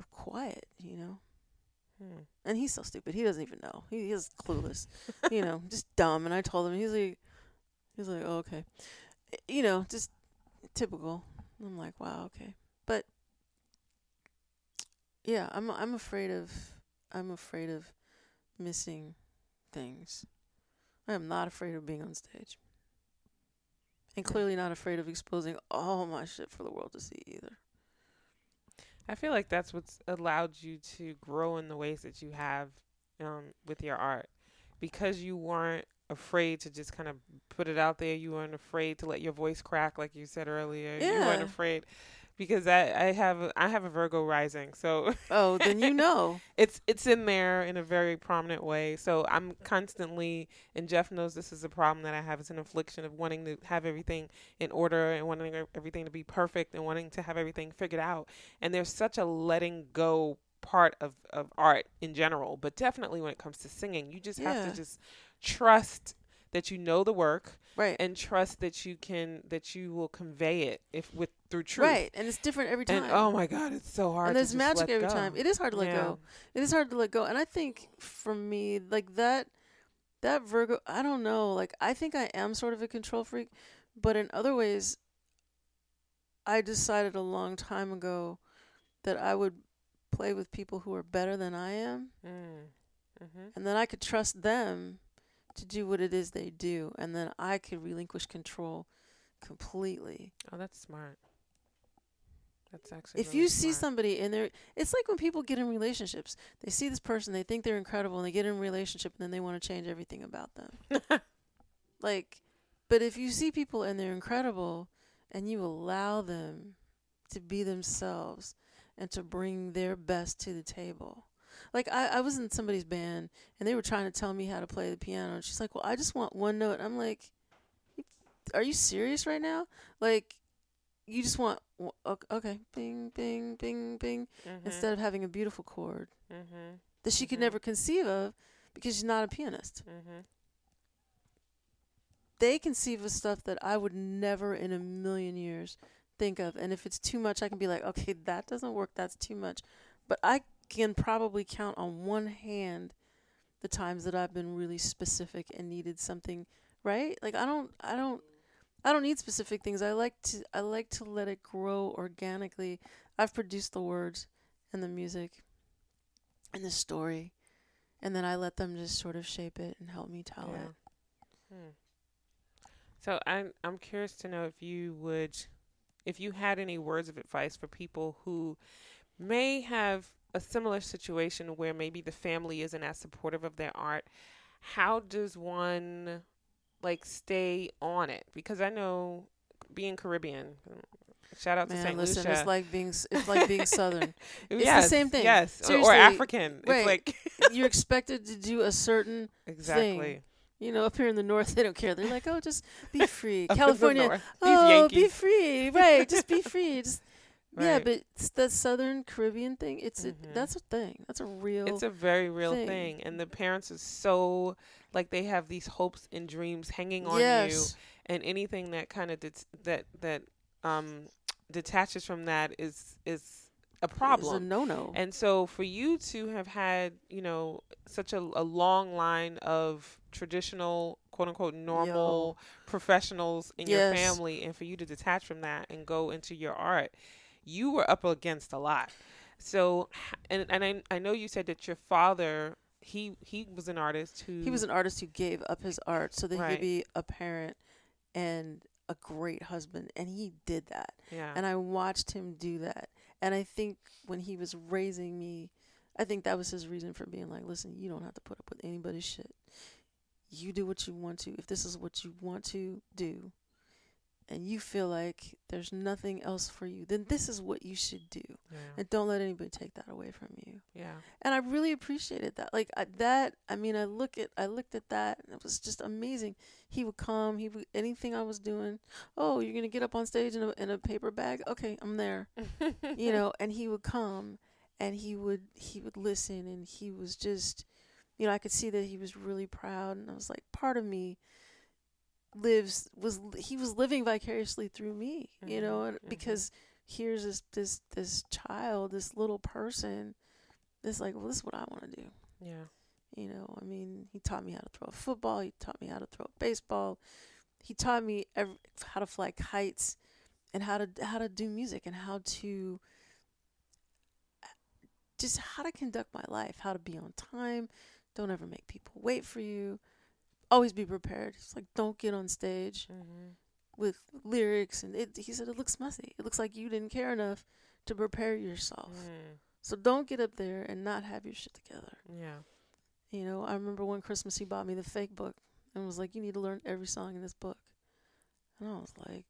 Speaker 3: of quiet, you know?
Speaker 2: Hmm.
Speaker 3: And he's so stupid. He doesn't even know. He is clueless. you know, just dumb. And I told him, he's like, he's like, oh, okay. You know, just typical. I'm like, wow, okay. But yeah, I'm I'm afraid of I'm afraid of missing things. I am not afraid of being on stage. And clearly not afraid of exposing all my shit for the world to see either.
Speaker 2: I feel like that's what's allowed you to grow in the ways that you have um, with your art because you weren't afraid to just kind of put it out there. You weren't afraid to let your voice crack, like you said earlier. Yeah. You weren't afraid because I, I have a, I have a Virgo rising, so
Speaker 3: Oh, then you know.
Speaker 2: it's it's in there in a very prominent way. So I'm constantly, and Jeff knows this is a problem that I have. It's an affliction of wanting to have everything in order and wanting everything to be perfect and wanting to have everything figured out. And there's such a letting go part of of art in general, but definitely when it comes to singing, you just have to just trust that you know the work
Speaker 3: Right.
Speaker 2: and trust that you can that you will convey it if with through truth.
Speaker 3: Right. And it's different every time.
Speaker 2: And oh my God, it's so hard.
Speaker 3: and there's magic every
Speaker 2: go.
Speaker 3: time. It is hard to let
Speaker 2: Yeah.
Speaker 3: go. It is hard to let go. And I think for me, like that that Virgo I don't know, like I think I am sort of a control freak, but in other ways I decided a long time ago that I would play with people who are better than I am
Speaker 2: Mm. hmm
Speaker 3: and then I could trust them to do what it is they do and then I could relinquish control completely.
Speaker 2: Oh, that's smart. That's actually.
Speaker 3: if
Speaker 2: really
Speaker 3: you see somebody and they're, it's like when people get in relationships they see this person they think they're incredible and they get in a relationship and then they want to change everything about them like but if you see people and they're incredible and you allow them to be themselves and to bring their best to the table like I, I was in somebody's band and they were trying to tell me how to play the piano and she's like well i just want one note i'm like are you serious right now like you just want okay bing bing bing bing
Speaker 2: Mhm.
Speaker 3: instead of having a beautiful chord
Speaker 2: Mhm.
Speaker 3: that she could
Speaker 2: Mhm.
Speaker 3: never conceive of because she's not a pianist
Speaker 2: Mhm.
Speaker 3: they conceive of stuff that I would never in a million years think of. And if it's too much, I can be like, okay, that doesn't work. That's too much. But I can probably count on one hand the times that I've been really specific and needed something, right? Like I don't, I don't, I don't need specific things. I like to, I like to let it grow organically. I've produced the words and the music and the story, and then I let them just sort of shape it and help me tell
Speaker 2: Yeah.
Speaker 3: it.
Speaker 2: Hmm. So I'm I'm curious to know if you would, if you had any words of advice for people who may have a similar situation where maybe the family isn't as supportive of their art. How does one like stay on it? Because I know being Caribbean. Shout out to
Speaker 3: Man,
Speaker 2: St.
Speaker 3: listen,
Speaker 2: Lucia.
Speaker 3: it's like being it's like being Southern. it's the same thing.
Speaker 2: Yes, or- or,
Speaker 3: Seriously,
Speaker 2: African.
Speaker 3: right.
Speaker 2: It's like
Speaker 3: You're expected to do a certain,
Speaker 2: exactly.
Speaker 3: you know, up here in the north they don't care. They're like, oh, just be free.
Speaker 2: Up in the
Speaker 3: California. Oh, be free, right? Just be free. Just yeah, but it's the Southern Caribbean thing. It's a,
Speaker 2: Mhm.
Speaker 3: that's a thing. That's a real.
Speaker 2: It's a very real
Speaker 3: thing.
Speaker 2: thing. And the parents are so like they have these hopes and dreams hanging on you and anything that kind of det- that that um detaches from that is is a
Speaker 3: It's a
Speaker 2: problem.
Speaker 3: no no.
Speaker 2: And so for you to have had, you know, such a, a long line of traditional quote unquote normal professionals in your family and for you to detach from that and go into your art, you were up against a lot. So and and I I know you said that your father he he was an artist who
Speaker 3: He was an artist who gave up his art so that he
Speaker 2: Right.
Speaker 3: could be a parent and a great husband, and he did that.
Speaker 2: yeah
Speaker 3: and I watched him do that. And I think when he was raising me, I think that was his reason for being like, listen, you don't have to put up with anybody's shit. You do what you want to. If this is what you want to do, and you feel like there's nothing else for you, then this is what you should do.
Speaker 2: yeah
Speaker 3: And don't let anybody take that away from you.
Speaker 2: yeah
Speaker 3: And I really appreciated that. Like I, that, I mean, I look at, I looked at that, and it was just amazing. He would come. He would anything I was doing. Oh, you're gonna get up on stage in a in a paper bag? Okay, I'm there. you know. And he would come, and he would he would listen, and he was just, you know, I could see that he was really proud, and I was like, part of me lives was he was living vicariously through me, you know, and
Speaker 2: mhm.
Speaker 3: because here's this this this child, this little person, that's like, well, this is what I want to do.
Speaker 2: yeah
Speaker 3: You know, I mean, he taught me how to throw a football. He taught me how to throw a baseball. He taught me ev how to fly kites and how to how to do music and how to just how to conduct my life, how to be on time, don't ever make people wait for you, always be prepared. It's like don't get on stage
Speaker 2: Mm-hmm.
Speaker 3: with lyrics and it, he said it looks messy. It looks like you didn't care enough to prepare yourself.
Speaker 2: Mm.
Speaker 3: So don't get up there and not have your shit together.
Speaker 2: Yeah.
Speaker 3: You know, I remember one Christmas he bought me the fake book and was like, "You need to learn every song in this book." And I was like,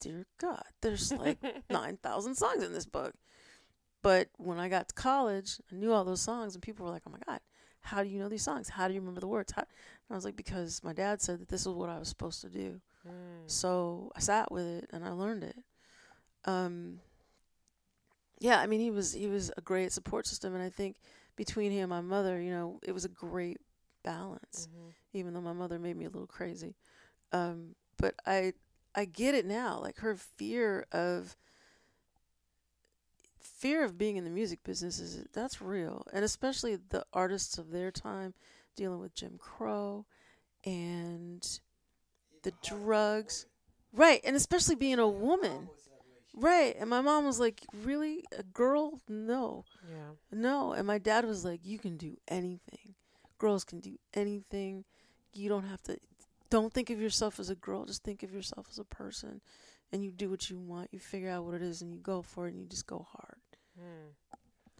Speaker 3: "Dear God, there's like nine thousand songs in this book." But when I got to college, I knew all those songs, and people were like, "Oh my God, how do you know these songs? How do you remember the words?" How? And I was like, "Because my dad said that this is what I was supposed to do."
Speaker 2: Mm.
Speaker 3: So I sat with it and I learned it. Um, yeah, I mean he was he was a great support system, and I think between him and my mother, you know, it was a great balance.
Speaker 2: Mhm.
Speaker 3: Even though my mother made me a little crazy, um, but I I get it now. Like her fear of fear of being in the music business is that's real, and especially the artists of their time dealing with Jim Crow and the drugs. Right, and especially being a woman. Right, and my mom was like, "Really, a girl? No,
Speaker 2: Yeah.
Speaker 3: no." And my dad was like, "You can do anything. Girls can do anything. You don't have to. Don't think of yourself as a girl. Just think of yourself as a person, and you do what you want. You figure out what it is, and you go for it, and you just go hard.
Speaker 2: Mm.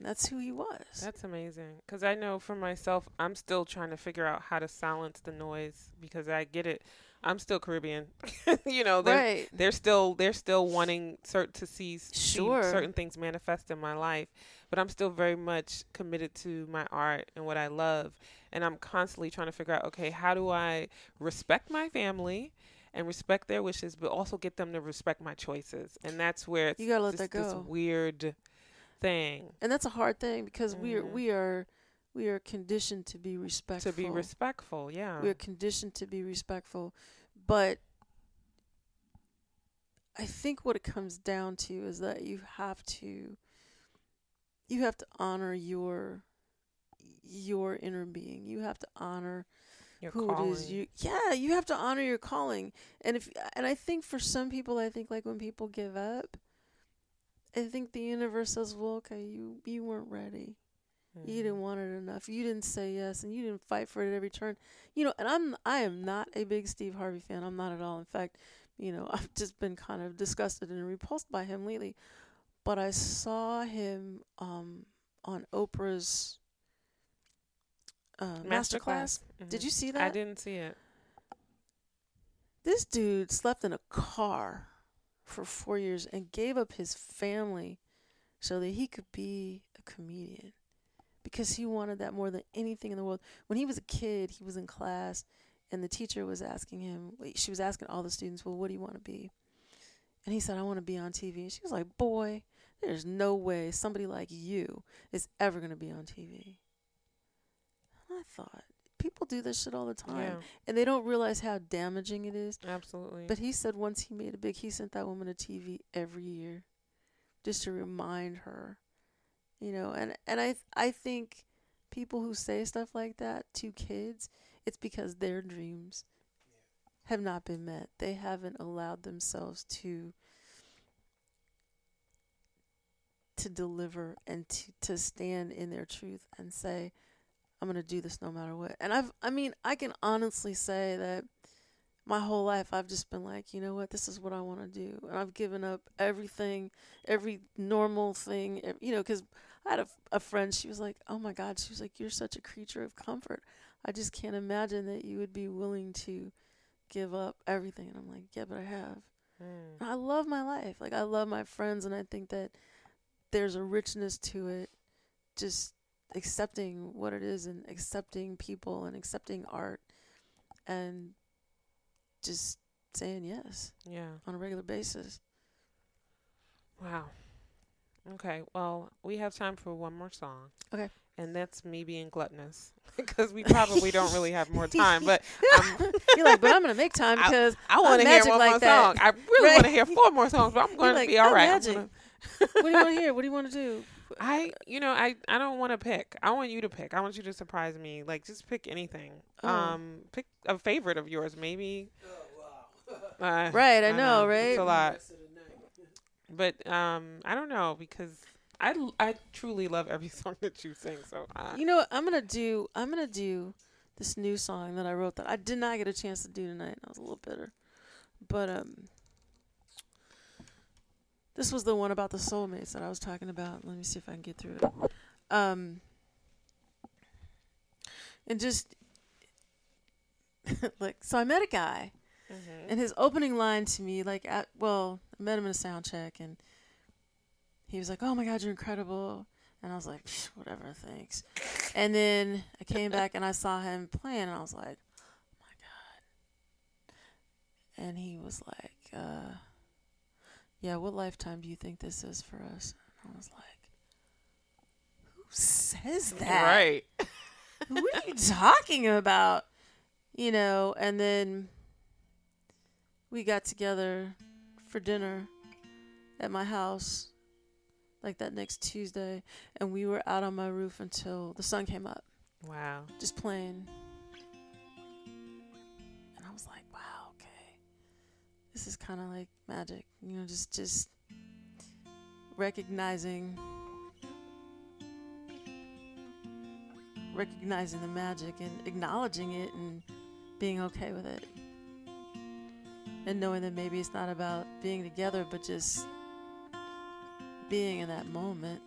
Speaker 3: That's who he was.
Speaker 2: That's amazing. Because I know for myself, I'm still trying to figure out how to silence the noise because I get it. I'm still Caribbean. you know, they're,
Speaker 3: right.
Speaker 2: they're still they're still wanting cert- to see, see certain things manifest in my life, but I'm still very much committed to my art and what I love, and I'm constantly trying to figure out, okay, how do I respect my family and respect their wishes, but also get them to respect my choices, and that's where it's
Speaker 3: You gotta let
Speaker 2: just
Speaker 3: that
Speaker 2: this weird thing
Speaker 3: and that's a hard thing because we are
Speaker 2: Mhm.
Speaker 3: we are we are conditioned to be respectful.
Speaker 2: to be respectful. Yeah.
Speaker 3: We're conditioned to be respectful, but I think what it comes down to is that you have to you have to honor your your inner being. You have to honor
Speaker 2: Your
Speaker 3: who
Speaker 2: calling.
Speaker 3: it is you yeah you have to honor your calling. And if and i think for some people i think like when people give up i think the universe says well okay you you weren't ready. You
Speaker 2: Mhm.
Speaker 3: didn't want it enough. You didn't say yes and you didn't fight for it at every turn. You know and i'm i am not a big steve harvey fan. I'm not at all. In fact you know i've just been kind of disgusted and repulsed by him lately. But i saw him um on oprah's uh, masterclass did
Speaker 2: Mhm.
Speaker 3: you see that?
Speaker 2: I didn't see it.
Speaker 3: this dude slept in a car for four years and gave up his family so that he could be a comedian because he wanted that more than anything in the world. When he was a kid, he was in class and the teacher was asking him, wait, she was asking all the students, well, what do you want to be? And he said, I want to be on TV. And she was like, boy, there's no way somebody like you is ever going to be on TV. I thought, people do this shit all the time
Speaker 2: Yeah,
Speaker 3: and they don't realize how damaging it is.
Speaker 2: absolutely.
Speaker 3: But he said once he made it big, he sent that woman a TV every year, just to remind her, you know. And and I I think people who say stuff like that to kids, it's because their dreams have not been met. They haven't allowed themselves to to deliver and to to stand in their truth and say, I'm gonna do this no matter what. And I've I mean I can honestly say that my whole life I've just been like, you know what, this is what I want to do, and I've given up everything, every normal thing, you know, because I had a, a friend. She was like, oh my God, she was like, you're such a creature of comfort. I just can't imagine that you would be willing to give up everything. And I'm like, yeah, but I have.
Speaker 2: Mm.
Speaker 3: I love my life. Like I love my friends, and I think that there's a richness to it. Just accepting what it is, and accepting people, and accepting art, and just saying yes
Speaker 2: Yeah.
Speaker 3: on a regular basis.
Speaker 2: Wow. Okay. Well, we have time for one more song.
Speaker 3: Okay.
Speaker 2: And that's me being gluttonous because we probably don't really have more time. But um,
Speaker 3: You're like, but I'm gonna make time because
Speaker 2: I want to hear one
Speaker 3: like
Speaker 2: more
Speaker 3: that.
Speaker 2: song. I really
Speaker 3: Right.
Speaker 2: want to hear four more songs, but I'm going
Speaker 3: like,
Speaker 2: to be all
Speaker 3: "I'm
Speaker 2: right.
Speaker 3: Magic."
Speaker 2: gonna-
Speaker 3: what do you want to hear? What do you want to do?
Speaker 2: I, you know, I, I don't want to pick. I want you to pick. I want you to surprise me. Like, just pick anything.
Speaker 3: Oh.
Speaker 2: Um, pick a favorite of yours, maybe.
Speaker 4: Oh,
Speaker 2: Uh,
Speaker 3: Right, I know, right?
Speaker 2: It's a lot.
Speaker 4: Rest of the night.
Speaker 2: But um, I don't know because I, I truly love every song that you sing. So I,
Speaker 3: You know what? I'm gonna do. I'm gonna do this new song that I wrote that I did not get a chance to do tonight. I was a little bitter, but um, this was the one about the soulmates that I was talking about. Let me see if I can get through it. Um, and just like so, I met a guy,
Speaker 2: Mhm.
Speaker 3: and his opening line to me, like, at, well, I met him in a sound check, and he was like, "Oh my God, you're incredible." And I was like, "Psh, whatever, thanks. And then I came back and I saw him playing, and I was like, oh my God. And he was like, uh, yeah, what lifetime do you think this is for us? And I was like, who says that?
Speaker 2: right.
Speaker 3: what are you talking about? You know, and then we got together for dinner at my house like that next Tuesday and we were out on my roof until the sun came up
Speaker 2: Wow.
Speaker 3: just playing this is kind of like magic you know just just recognizing recognizing the magic and acknowledging it and being okay with it. And knowing that maybe it's not about being together but just being in that moment.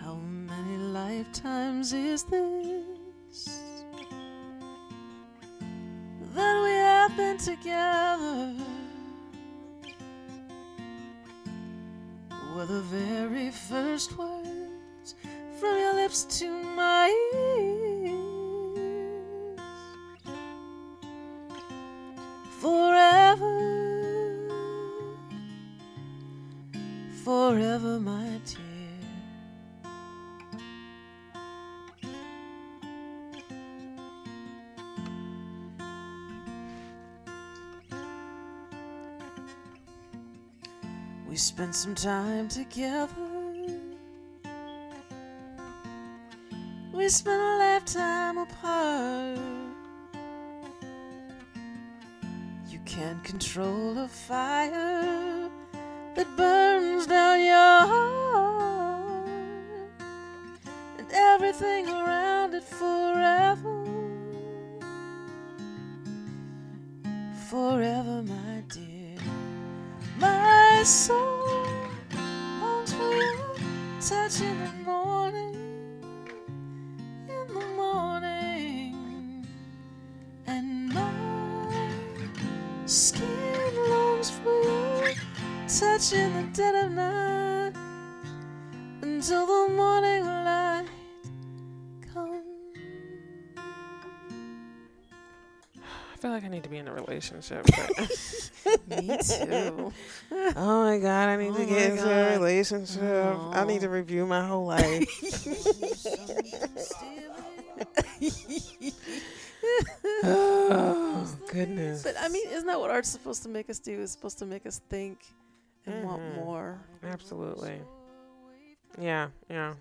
Speaker 3: How many lifetimes is this been together were the very first words from your lips to my ears. We spent some time together. We spent a lifetime apart. You can't control a fire that burns down your heart and everything around it forever. Forever, my. My soul longs for your touch
Speaker 2: feel like I need to be in a relationship.
Speaker 3: Me too.
Speaker 2: oh my god, I need
Speaker 3: Oh
Speaker 2: to get into a relationship. I need to
Speaker 3: Oh.
Speaker 2: review my whole life. oh goodness.
Speaker 3: But I mean, isn't that what art's supposed to make us do? It's supposed to make us think and want
Speaker 2: Mhm.
Speaker 3: more.
Speaker 2: Absolutely. Yeah, yeah.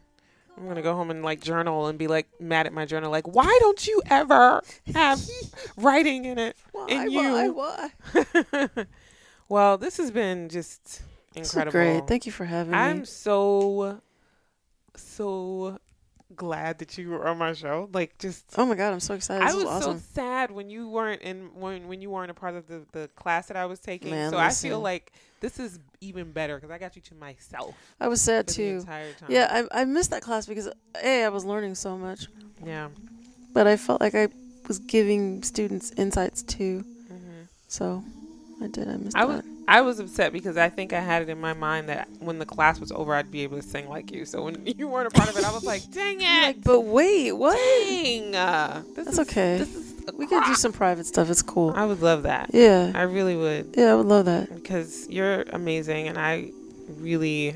Speaker 2: I'm gonna go home and like journal and be like mad at my journal, like, why don't you ever have writing in it?
Speaker 3: Why? Why?
Speaker 2: you.
Speaker 3: Why?
Speaker 2: well, this has been just
Speaker 3: This is
Speaker 2: incredible.
Speaker 3: great. Thank you for having me.
Speaker 2: I'm so so glad that you were on my show. Like just
Speaker 3: Oh my god, I'm so excited. This
Speaker 2: I
Speaker 3: is
Speaker 2: was
Speaker 3: awesome.
Speaker 2: so sad when you weren't in when when you weren't a part of the, the class that I was taking.
Speaker 3: Man,
Speaker 2: so I feel like this is even better because I got you to myself
Speaker 3: I was sad too.
Speaker 2: entire time.
Speaker 3: Yeah, I I missed that class because a I was learning so much,
Speaker 2: yeah.
Speaker 3: but I felt like I was giving students insights too.
Speaker 2: hmm
Speaker 3: So I did. I missed
Speaker 2: I
Speaker 3: that.
Speaker 2: I was upset because I think I had it in my mind that when the class was over, I'd be able to sing like you. So when you weren't a part of it, I was like, "Dang it!
Speaker 3: Like, but wait, what?
Speaker 2: Dang! Uh, this
Speaker 3: That's
Speaker 2: is,
Speaker 3: okay.
Speaker 2: This is
Speaker 3: We could do some private stuff. It's cool.
Speaker 2: I would love that.
Speaker 3: Yeah,
Speaker 2: I really would
Speaker 3: yeah, I would love that.
Speaker 2: because you're amazing, and I really,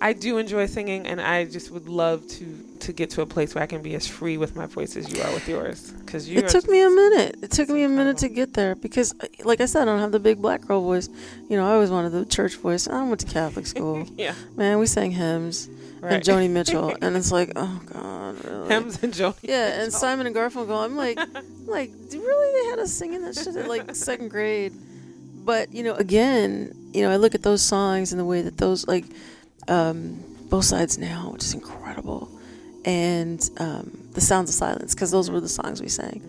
Speaker 2: I do enjoy singing, and I just would love to to get to a place where I can be as free with my voice as you are with yours. Because you
Speaker 3: It took me a minute. It took me a minute to get there because, like I said, I don't have the big black girl voice. You know, I always wanted the church voice. I went to Catholic school.
Speaker 2: yeah,
Speaker 3: Man, we sang hymns
Speaker 2: right.
Speaker 3: and Joni Mitchell, and it's like, oh god, really?
Speaker 2: Hems and Joni.
Speaker 3: Yeah, and Simon and Garfunkel. I'm like, I'm like, really they had us singing that shit at like second grade? but you know, again, you know, I look at those songs and the way that those like um, both sides now, which is incredible, and um, the sounds of silence, because those were the songs we sang.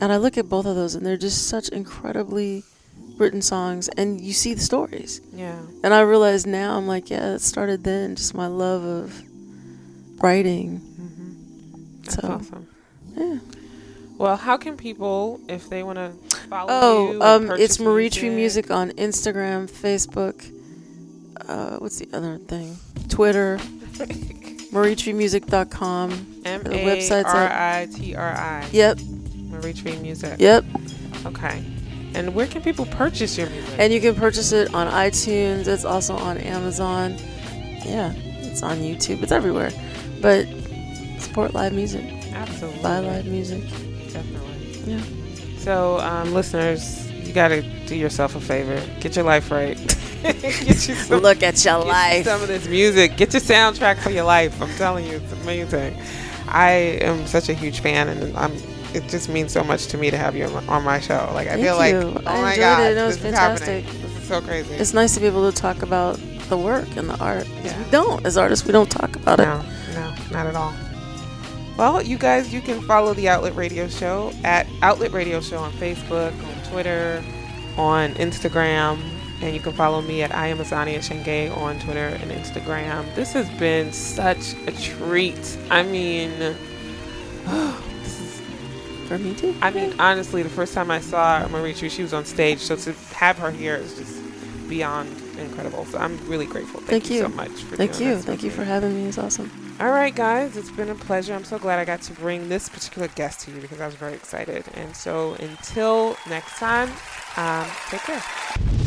Speaker 3: And I look at both of those, and they're just such incredibly written songs, and you see the stories.
Speaker 2: Yeah.
Speaker 3: And I realize now, I'm like, yeah, it started then, just my love of writing.
Speaker 2: Mm-hmm. That's
Speaker 3: So,
Speaker 2: awesome.
Speaker 3: yeah.
Speaker 2: Well, how can people, if they want to follow
Speaker 3: Oh,
Speaker 2: you? and
Speaker 3: um, it's Maritri Music on Instagram, Facebook. Uh, what's the other thing? Twitter. MaritriMusic.com.
Speaker 2: M
Speaker 3: the
Speaker 2: A
Speaker 3: website's
Speaker 2: R
Speaker 3: at-
Speaker 2: I T R I.
Speaker 3: Yep,
Speaker 2: Maritri Music.
Speaker 3: yep.
Speaker 2: Okay. And where can people purchase your music?
Speaker 3: And you can purchase it on iTunes. It's also on Amazon. Yeah, it's on YouTube. It's everywhere. But support live music.
Speaker 2: Absolutely.
Speaker 3: Buy live music.
Speaker 2: Definitely.
Speaker 3: Yeah.
Speaker 2: So, um, listeners, you got to do yourself a favor. Get your life right. get you some,
Speaker 3: Look at your
Speaker 2: get you
Speaker 3: life.
Speaker 2: some of this music. Get your soundtrack for your life. I'm telling you, it's amazing. I am such a huge fan, and I'm. It just means so much to me to have you on my, show. Like I
Speaker 3: Thank
Speaker 2: feel like, oh
Speaker 3: I
Speaker 2: my
Speaker 3: enjoyed
Speaker 2: god,
Speaker 3: it. It was
Speaker 2: this is happening.
Speaker 3: fantastic.
Speaker 2: This is so crazy.
Speaker 3: It's nice to be able to talk about the work and the art.
Speaker 2: Yeah.
Speaker 3: We don't, as artists, we don't talk about it.
Speaker 2: No, no, not at all. Well, you guys, you can follow the Outlet Radio Show at Outlet Radio Show on Facebook, on Twitter, on Instagram, and you can follow me at I am Azania Shangé on Twitter and Instagram. This has been such a treat. I mean, this is
Speaker 3: For me too.
Speaker 2: I mean, honestly, the first time I saw Maritri, she was on stage, so to have her here is just beyond incredible. So I'm really grateful. Thank,
Speaker 3: Thank
Speaker 2: you.
Speaker 3: you.
Speaker 2: so much for
Speaker 3: Thank
Speaker 2: doing
Speaker 3: you.
Speaker 2: this
Speaker 3: Thank you
Speaker 2: me.
Speaker 3: for having me. It's awesome.
Speaker 2: All right, guys, it's been a pleasure. I'm so glad I got to bring this particular guest to you because I was very excited. And so until next time, um, take care.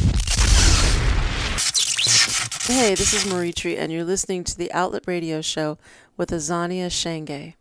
Speaker 3: Hey, this is Maritri, and you're listening to the Outlet Radio Show with Azania Shangé.